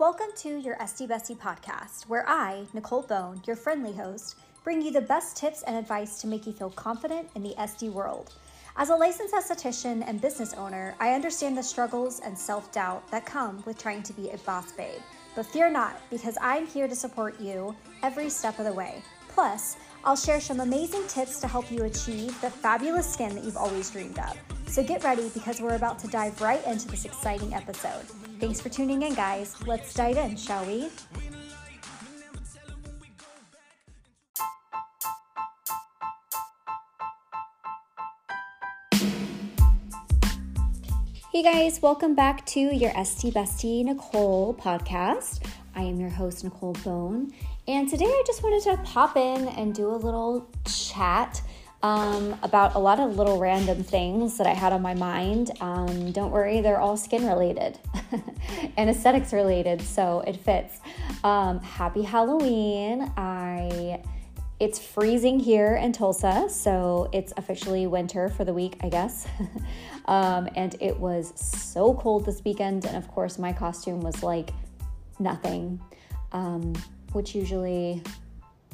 Welcome to your Esty Bestie podcast, where I, Nicole Bone, your friendly host, bring you the best tips and advice to make you feel confident in the esty world. As a licensed esthetician and business owner, I understand the struggles and self doubt that come with trying to be a boss babe. But fear not, because I'm here to support you every step of the way. Plus, I'll share some amazing tips to help you achieve the fabulous skin that you've always dreamed of. So get ready because we're about to dive right into this exciting episode. Thanks for tuning in, guys. Let's dive in, shall we? Hey guys, welcome back to your Esty Bestie Nicole podcast. I am your host, Nicole Bone, and today I just wanted to pop in and do a little chat um, about a lot of little random things that I had on my mind. Um, don't worry, they're all skin related and aesthetics related, so it fits. Um, happy Halloween! I it's freezing here in Tulsa, so it's officially winter for the week, I guess. um, and it was so cold this weekend, and of course, my costume was like nothing, um, which usually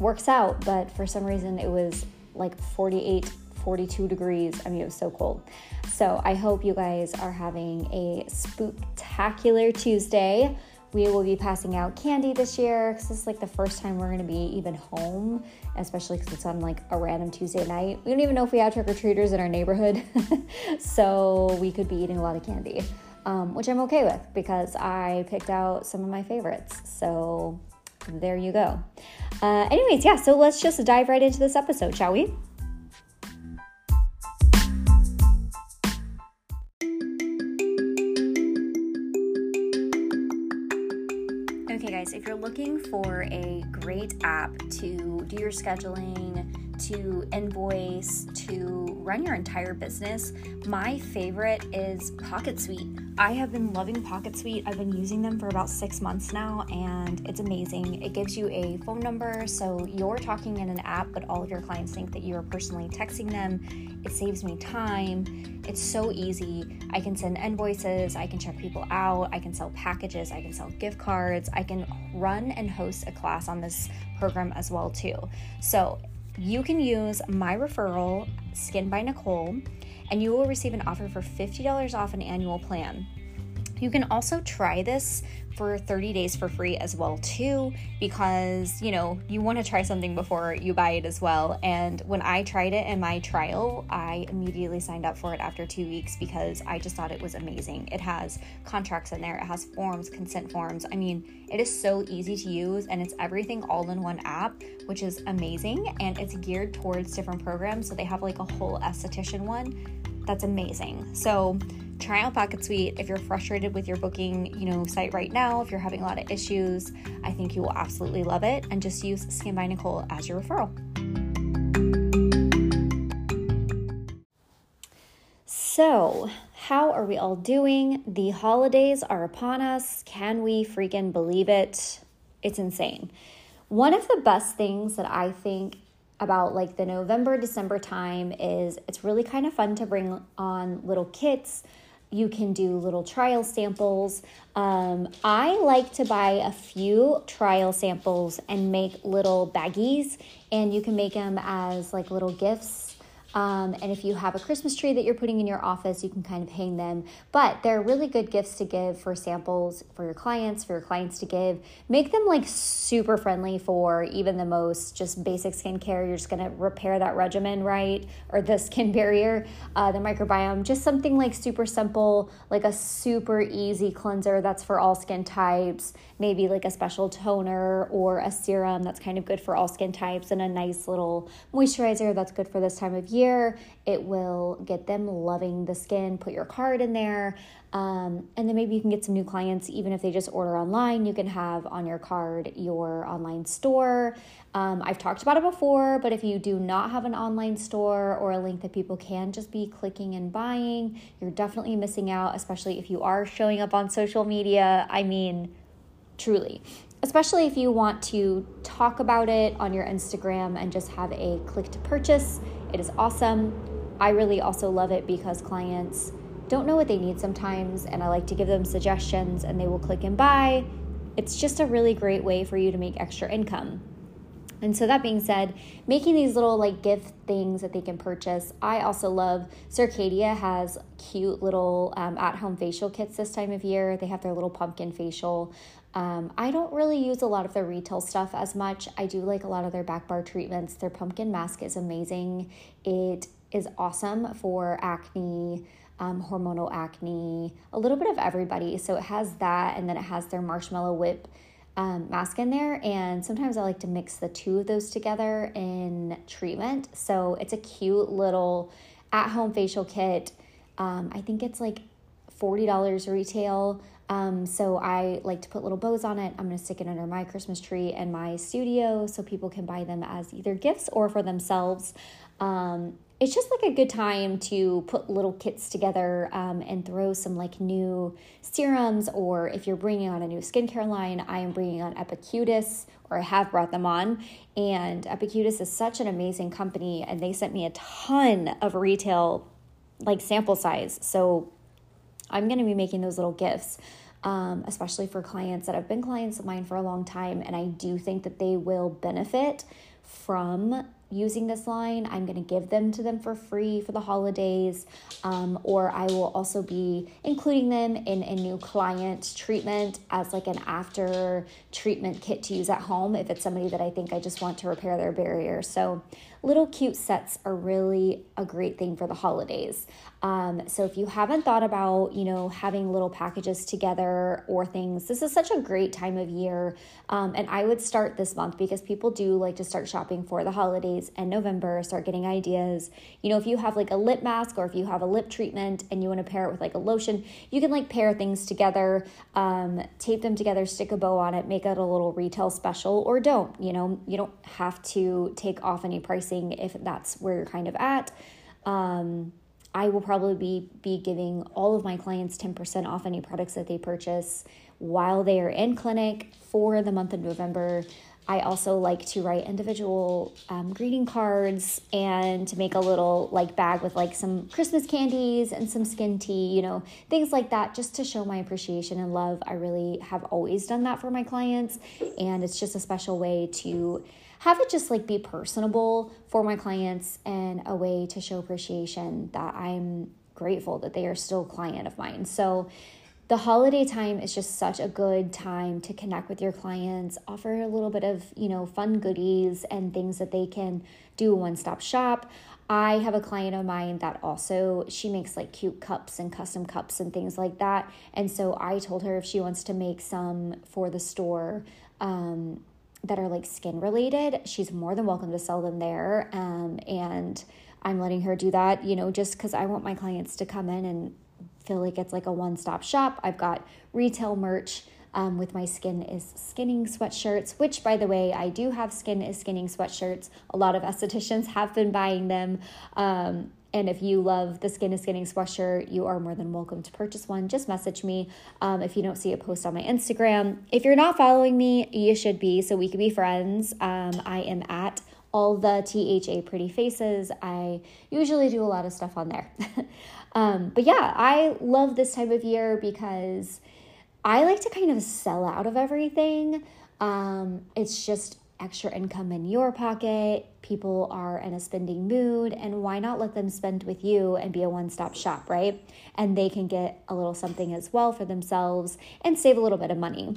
works out, but for some reason, it was like 48, 42 degrees. I mean, it was so cold. So I hope you guys are having a spectacular Tuesday. We will be passing out candy this year because this is like the first time we're going to be even home, especially because it's on like a random Tuesday night. We don't even know if we have trick or treaters in our neighborhood, so we could be eating a lot of candy, um, which I'm okay with because I picked out some of my favorites. So there you go. Uh, anyways, yeah, so let's just dive right into this episode, shall we? Okay, guys, if you're looking for a great app to do your scheduling, to invoice, to run your entire business, my favorite is PocketSuite. I have been loving PocketSuite. I've been using them for about six months now, and it's amazing. It gives you a phone number, so you're talking in an app, but all of your clients think that you are personally texting them. It saves me time. It's so easy. I can send invoices, I can check people out, I can sell packages, I can sell gift cards, I can run and host a class on this program as well too. So you can use my referral, Skin by Nicole, and you will receive an offer for $50 off an annual plan. You can also try this for 30 days for free as well too because you know you want to try something before you buy it as well. And when i tried it in my trial i immediately signed up for it after two weeks because i just thought it was amazing. It has contracts in there it has forms consent forms. I mean it is so easy to use and it's everything all in one app which is amazing. And it's geared towards different programs so they have like a whole esthetician one that's amazing so try out PocketSuite if you're frustrated with your booking, you know, site right now, if you're having a lot of issues, I think you will absolutely love it and just use Skin by Nicole as your referral. So, how are we all doing? The holidays are upon us. Can we freaking believe it? It's insane. One of the best things that I think about like the November, December time is it's really kind of fun to bring on little kits you can do little trial samples. Um, I like to buy a few trial samples and make little baggies, and you can make them as like little gifts um, and if you have a Christmas tree that you're putting in your office, you can kind of hang them. But they're really good gifts to give for samples for your clients, for your clients to give. Make them like super friendly for even the most just basic skincare. You're just going to repair that regimen, right? Or the skin barrier, uh, the microbiome. Just something like super simple, like a super easy cleanser that's for all skin types. Maybe like a special toner or a serum that's kind of good for all skin types, and a nice little moisturizer that's good for this time of year It will get them loving the skin. Put your card in there. Um, and then maybe you can get some new clients, even if they just order online. You can have on your card your online store. Um, I've talked about it before, but if you do not have an online store or a link that people can just be clicking and buying, you're definitely missing out, especially if you are showing up on social media. I mean, truly especially if you want to talk about it on your Instagram and just have a click to purchase. It is awesome. I really also love it because clients don't know what they need sometimes, and I like to give them suggestions and they will click and buy. it's just a really great way for you to make extra income. And so that being said, making these little like gift things that they can purchase. I also love Circadia has cute little um, at-home facial kits this time of year. They have their little pumpkin facial. Um, I don't really use a lot of their retail stuff as much. I do like a lot of their back bar treatments. Their pumpkin mask is amazing. It is awesome for acne um, hormonal acne, a little bit of everybody. So it has that, and then it has their marshmallow whip um, mask in there. And sometimes I like to mix the two of those together in treatment. So it's a cute little at home facial kit. Um, I think it's like $40 retail. Um, so I like to put little bows on it. I'm going to stick it under my Christmas tree and my studio so people can buy them as either gifts or for themselves. Um, it's just like a good time to put little kits together um, and throw some like new serums or if you're bringing on a new skincare line i am bringing on epicutis or i have brought them on. And epicutis is such an amazing company and they sent me a ton of retail like sample size. So i'm going to be making those little gifts um, especially for clients that have been clients of mine for a long time and i do think that they will benefit from using this line. I'm going to give them to them for free for the holidays, um, or I will also be including them in a new client treatment as like an after treatment kit to use at home if it's somebody that I think I just want to repair their barrier. So, little cute sets are really a great thing for the holidays. Um, so if you haven't thought about, you know, having little packages together or things, this is such a great time of year. Um, and I would start this month because people do like to start shopping for the holidays and November, start getting ideas. You know, if you have like a lip mask or if you have a lip treatment and you want to pair it with like a lotion, you can like pair things together, um, tape them together, stick a bow on it, make it a little retail special, or don't. You know, you don't have to take off any pricing if that's where you're kind of at. Um, I will probably be, be giving all of my clients 10% off any products that they purchase while they are in clinic for the month of November. I also like to write individual um, greeting cards and to make a little like bag with like some Christmas candies and some skin tea, you know, things like that, just to show my appreciation and love. I really have always done that for my clients, and it's just a special way to have it just like be personable for my clients and a way to show appreciation that I'm grateful that they are still a client of mine. So the holiday time is just such a good time to connect with your clients, offer a little bit of, you know, fun goodies and things that they can do one-stop shop. I have a client of mine that also she makes like cute cups and custom cups and things like that. And so I told her if she wants to make some for the store, um, that are like skin related, she's more than welcome to sell them there. Um, and I'm letting her do that, you know, just because I want my clients to come in and feel like it's like a one stop shop. I've got retail merch. Um, with my skin is skinning sweatshirts, which by the way, I do have skin is skinning sweatshirts. A lot of estheticians have been buying them. Um, and if you love the Skin is Skinning sweatshirt, you are more than welcome to purchase one. Just message me um, if you don't see a post on my Instagram. If you're not following me, you should be so we could be friends. Um, I am at all the THA pretty faces. I usually do a lot of stuff on there. um, but yeah, I love this time of year because I like to kind of sell out of everything. Um, it's just extra income in your pocket. People are in a spending mood, and why not let them spend with you and be a one stop shop, right? And they can get a little something as well for themselves and save a little bit of money.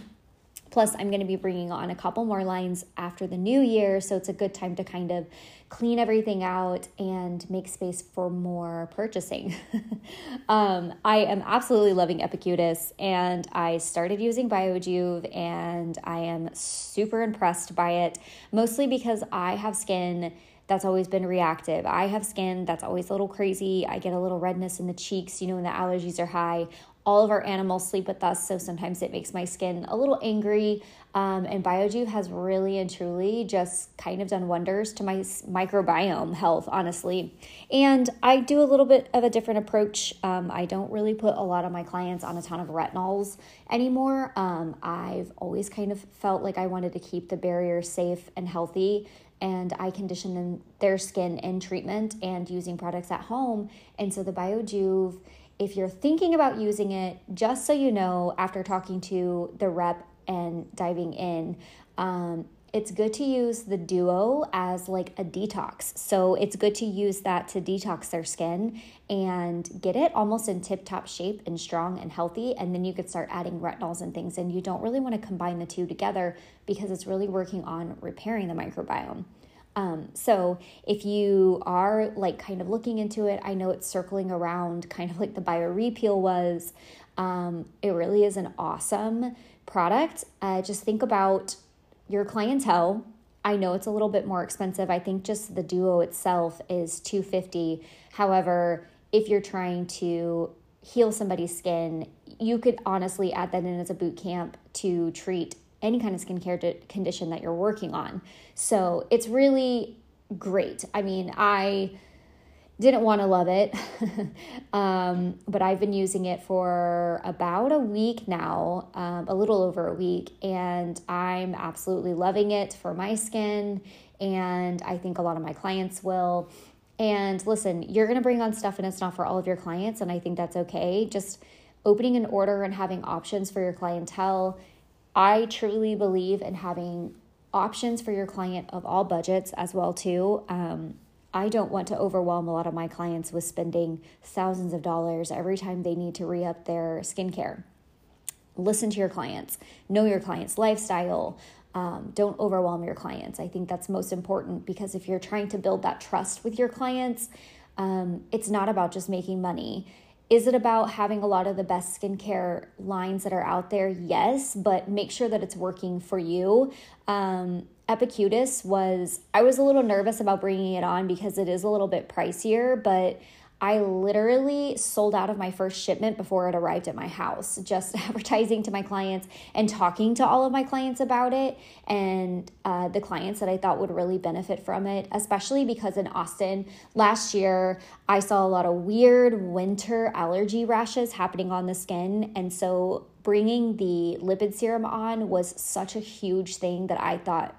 Plus, I'm going to be bringing on a couple more lines after the new year, so it's a good time to kind of clean everything out and make space for more purchasing. um, I am absolutely loving Epicutis, and I started using Biojuve, and I am super impressed by it, mostly because I have skin that's always been reactive. I have skin that's always a little crazy. I get a little redness in the cheeks, you know, when the allergies are high all of our animals sleep with us, so sometimes it makes my skin a little angry. Um, and Biojuve has really and truly just kind of done wonders to my microbiome health, honestly. And I do a little bit of a different approach. Um, I don't really put a lot of my clients on a ton of retinols anymore. Um, I've always kind of felt like I wanted to keep the barrier safe and healthy and I condition their skin in treatment and using products at home. And so the Biojuve if you're thinking about using it, just so you know, after talking to the rep and diving in, um, it's good to use the duo as like a detox. So it's good to use that to detox their skin and get it almost in tip top shape and strong and healthy. And then you could start adding retinols and things. And you don't really want to combine the two together because it's really working on repairing the microbiome. Um, so if you are like kind of looking into it, I know it's circling around kind of like the BioRePeel was. Um, it really is an awesome product. Uh, just think about your clientele. I know it's a little bit more expensive. I think just the duo itself is 250. However, if you're trying to heal somebody's skin, you could honestly add that in as a boot camp to treat any kind of skincare condition that you're working on. So it's really great. I mean, I didn't want to love it, um, but I've been using it for about a week now, um, a little over a week, and I'm absolutely loving it for my skin. And I think a lot of my clients will. And listen, you're going to bring on stuff and it's not for all of your clients. And I think that's okay. Just opening an order and having options for your clientele. I truly believe in having options for your client of all budgets as well too. Um, I don't want to overwhelm a lot of my clients with spending thousands of dollars every time they need to re up their skincare. Listen to your clients, know your clients' lifestyle. Um, don't overwhelm your clients. I think that's most important because if you're trying to build that trust with your clients, um, it's not about just making money. Is it about having a lot of the best skincare lines that are out there? Yes, but make sure that it's working for you. Um, Epicutis was, I was a little nervous about bringing it on because it is a little bit pricier, but I literally sold out of my first shipment before it arrived at my house, just advertising to my clients and talking to all of my clients about it and uh, the clients that I thought would really benefit from it, especially because in Austin last year, I saw a lot of weird winter allergy rashes happening on the skin. And so bringing the lipid serum on was such a huge thing that I thought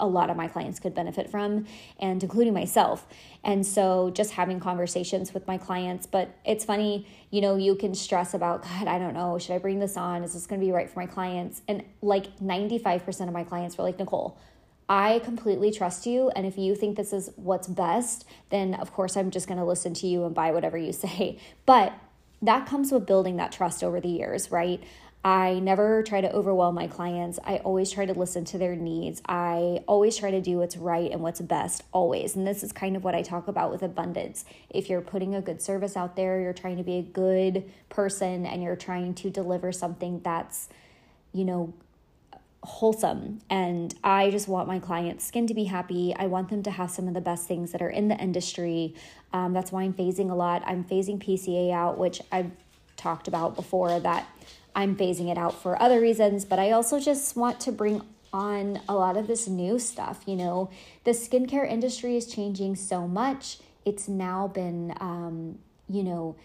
a lot of my clients could benefit from, and including myself. And so just having conversations with my clients. But it's funny, you know, you can stress about, God, I don't know, should I bring this on? Is this going to be right for my clients? And like 95% of my clients were like, Nicole, I completely trust you. And if you think this is what's best, then of course I'm just going to listen to you and buy whatever you say. But that comes with building that trust over the years, right? I never try to overwhelm my clients. I always try to listen to their needs. I always try to do what's right and what's best, always. And this is kind of what I talk about with abundance. If you're putting a good service out there, you're trying to be a good person and you're trying to deliver something that's, you know, wholesome. And I just want my clients' skin to be happy. I want them to have some of the best things that are in the industry. Um, that's why I'm phasing a lot. I'm phasing PCA out, which I've talked about before that I'm phasing it out for other reasons, but I also just want to bring on a lot of this new stuff. You know, the skincare industry is changing so much. It's now been, um, you know,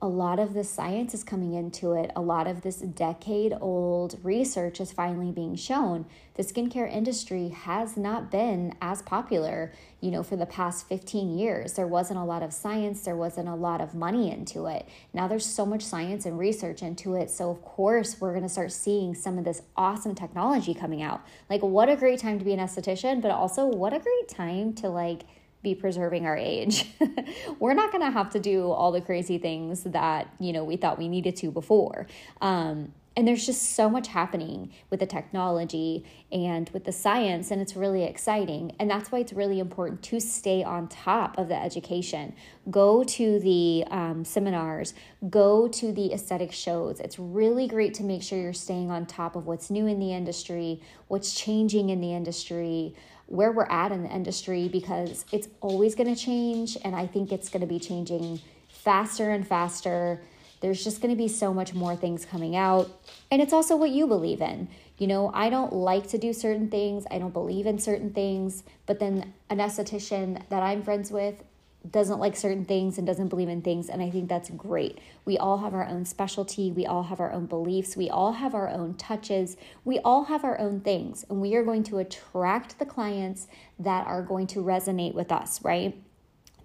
a lot of the science is coming into it. A lot of this decade old research is finally being shown. The skincare industry has not been as popular, you know, for the past 15 years. There wasn't a lot of science, there wasn't a lot of money into it. Now there's so much science and research into it. So, of course, we're going to start seeing some of this awesome technology coming out. Like, what a great time to be an esthetician, but also what a great time to like be preserving our age. We're not going to have to do all the crazy things that, you know, we thought we needed to before. Um, and there's just so much happening with the technology and with the science, and it's really exciting. And that's why it's really important to stay on top of the education. Go to the um, seminars, go to the aesthetic shows. It's really great to make sure you're staying on top of what's new in the industry, what's changing in the industry where we're at in the industry because it's always going to change. And I think it's going to be changing faster and faster. There's just going to be so much more things coming out. And it's also what you believe in. You know, I don't like to do certain things, I don't believe in certain things, but then an esthetician that I'm friends with doesn't like certain things and doesn't believe in things. And I think that's great. We all have our own specialty. We all have our own beliefs. We all have our own touches. We all have our own things. And we are going to attract the clients that are going to resonate with us, right?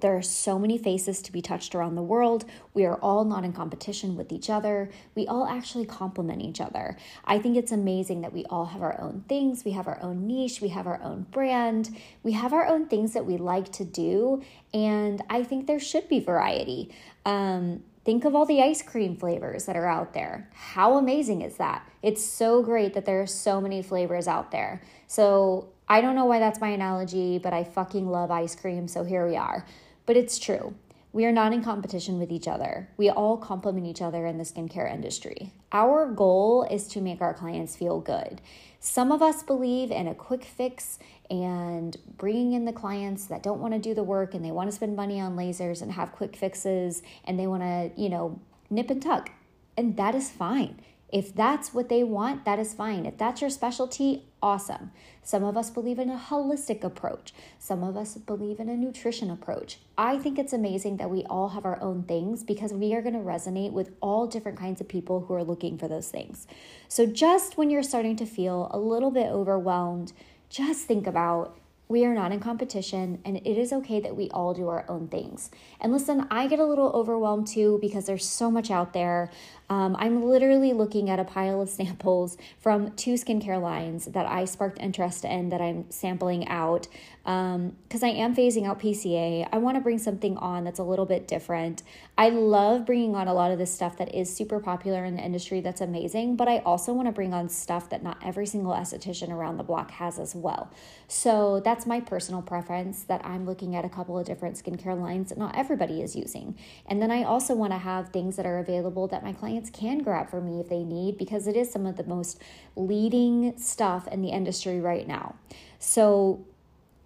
There are so many faces to be touched around the world. We are all not in competition with each other. We all actually complement each other. I think it's amazing that we all have our own things. We have our own niche. We have our own brand. We have our own things that we like to do. And I think there should be variety. Um, Think of all the ice cream flavors that are out there. How amazing is that? It's so great that there are so many flavors out there. So, I don't know why that's my analogy, but I fucking love ice cream, so here we are. But it's true. We are not in competition with each other. We all complement each other in the skincare industry. Our goal is to make our clients feel good. Some of us believe in a quick fix and bringing in the clients that don't want to do the work and they want to spend money on lasers and have quick fixes and they want to, you know, nip and tuck. And that is fine. If that's what they want, that is fine. If that's your specialty, awesome. Some of us believe in a holistic approach. Some of us believe in a nutrition approach. I think it's amazing that we all have our own things because we are going to resonate with all different kinds of people who are looking for those things. So, just when you're starting to feel a little bit overwhelmed, just think about we are not in competition, and it is okay that we all do our own things. And listen, I get a little overwhelmed too because there's so much out there. Um, I'm literally looking at a pile of samples from two skincare lines that I sparked interest in that I'm sampling out because um, I am phasing out PCA. I want to bring something on that's a little bit different. I love bringing on a lot of this stuff that is super popular in the industry that's amazing, but I also want to bring on stuff that not every single esthetician around the block has as well. So that's my personal preference that I'm looking at a couple of different skincare lines that not everybody is using. And then I also want to have things that are available that my clients can grab for me if they need because it is some of the most leading stuff in the industry right now. So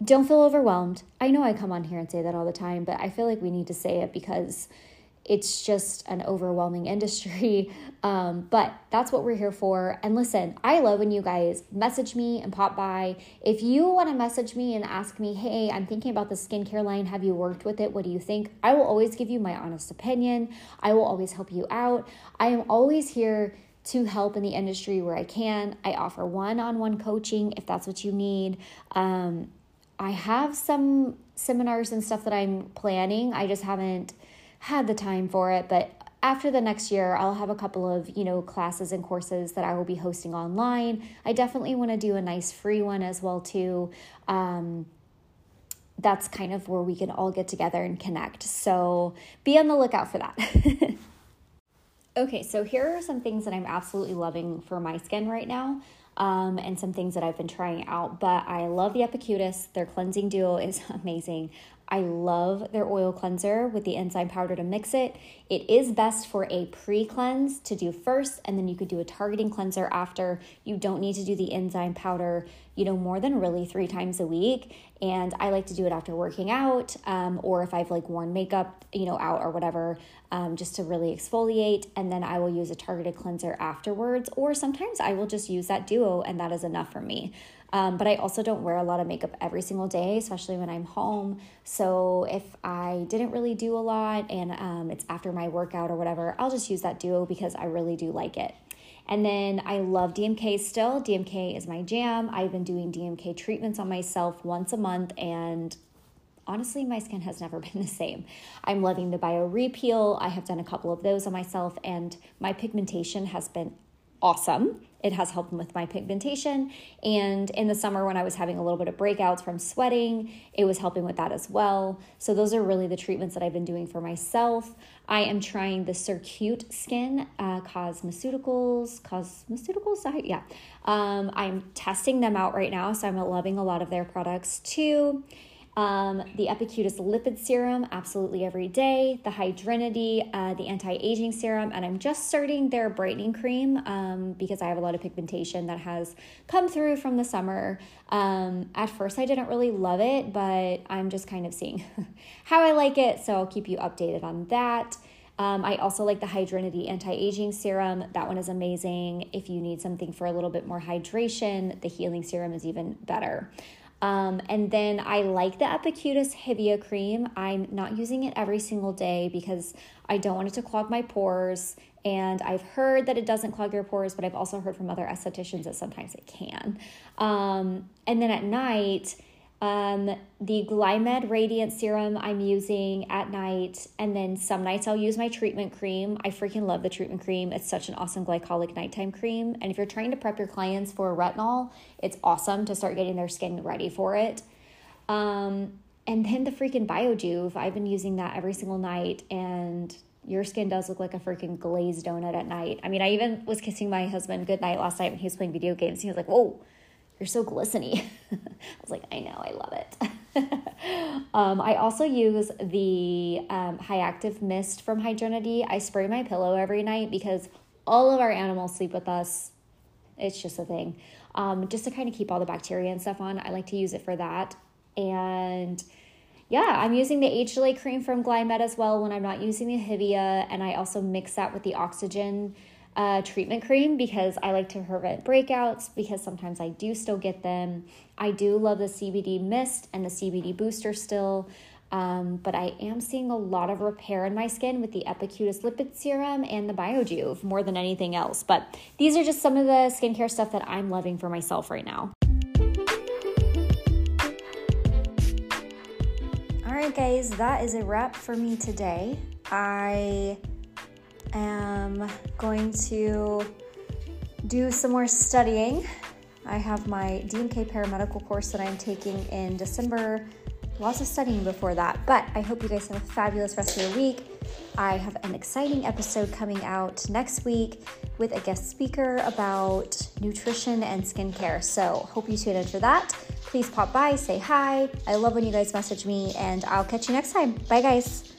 don't feel overwhelmed. I know I come on here and say that all the time, but I feel like we need to say it because it's just an overwhelming industry. Um, but that's what we're here for. And listen, I love when you guys message me and pop by. If you want to message me and ask me, hey, I'm thinking about the skincare line. Have you worked with it? What do you think? I will always give you my honest opinion. I will always help you out. I am always here to help in the industry where I can. I offer one on one coaching if that's what you need. Um, I have some seminars and stuff that I'm planning. I just haven't had the time for it, but after the next year, I'll have a couple of, you know, classes and courses that I will be hosting online. I definitely want to do a nice free one as well too. Um, that's kind of where we can all get together and connect. So be on the lookout for that. okay, so here are some things that I'm absolutely loving for my skin right now um, and some things that I've been trying out. But I love the Epicutis. Their cleansing duo is amazing. I love their oil cleanser with the enzyme powder to mix it. It is best for a pre cleanse to do first, and then you could do a targeting cleanser after. You don't need to do the enzyme powder, you know, more than really three times a week. And I like to do it after working out, um, or if I've like worn makeup, you know, out or whatever, um, just to really exfoliate. And then I will use a targeted cleanser afterwards, or sometimes I will just use that duo, and that is enough for me. Um, but I also don't wear a lot of makeup every single day, especially when I'm home. So if I didn't really do a lot and um, it's after my workout or whatever, I'll just use that duo because I really do like it. And then I love DMK still. DMK is my jam. I've been doing DMK treatments on myself once a month and honestly, my skin has never been the same. I'm loving the BioRePeel. I have done a couple of those on myself, and my pigmentation has been awesome. It has helped with my pigmentation. And in the summer, when I was having a little bit of breakouts from sweating, it was helping with that as well. So, those are really the treatments that I've been doing for myself. I am trying the Sircuit Skin uh, Cosmeceuticals. Cosmeceuticals? Yeah. Um, I'm testing them out right now. So, I'm loving a lot of their products too. Um, the Epicutis Lipid Serum, absolutely every day. The Hydrinity, uh, the anti aging serum, and I'm just starting their brightening cream um, because I have a lot of pigmentation that has come through from the summer. Um, at first, I didn't really love it, but I'm just kind of seeing how I like it, so I'll keep you updated on that. Um, I also like the Hydrinity Anti Aging Serum. That one is amazing. If you need something for a little bit more hydration, the Healing Serum is even better. Um, and then I like the Epicutis Hivia cream. I'm not using it every single day because I don't want it to clog my pores. And I've heard that it doesn't clog your pores, but I've also heard from other estheticians that sometimes it can. Um, and then at night, Um, the Glymed Radiant Serum I'm using at night, and then some nights I'll use my treatment cream. I freaking love the treatment cream. It's such an awesome glycolic nighttime cream. And if you're trying to prep your clients for retinol, it's awesome to start getting their skin ready for it. Um, and then the freaking BioJuve, I've been using that every single night, and your skin does look like a freaking glazed donut at night. I mean, I even was kissing my husband good night last night when he was playing video games. He was like, Whoa, you're so glistening. I was like, I know, I love it. um, I also use the um, Hyactiv Mist from Hydrinity. I spray my pillow every night because all of our animals sleep with us. It's just a thing. Um, just to kind of keep all the bacteria and stuff on, I like to use it for that. And yeah, I'm using the HLA cream from Glymed as well when I'm not using the Hivia. And I also mix that with the Oxygen uh, treatment cream because I like to prevent breakouts because sometimes I do still get them. I do love the CBD mist and the CBD booster still. Um, but I am seeing a lot of repair in my skin with the Epicutis Lipid Serum and the BioJuve more than anything else. But these are just some of the skincare stuff that I'm loving for myself right now. All right, guys, that is a wrap for me today. I am going to do some more studying. I have my DMK paramedical course that I'm taking in December. Lots of studying before that, but I hope you guys have a fabulous rest of your week. I have an exciting episode coming out next week with a guest speaker about nutrition and skincare. So, hope you tune in for that. Please pop by, say hi. I love when you guys message me, and I'll catch you next time. Bye, guys.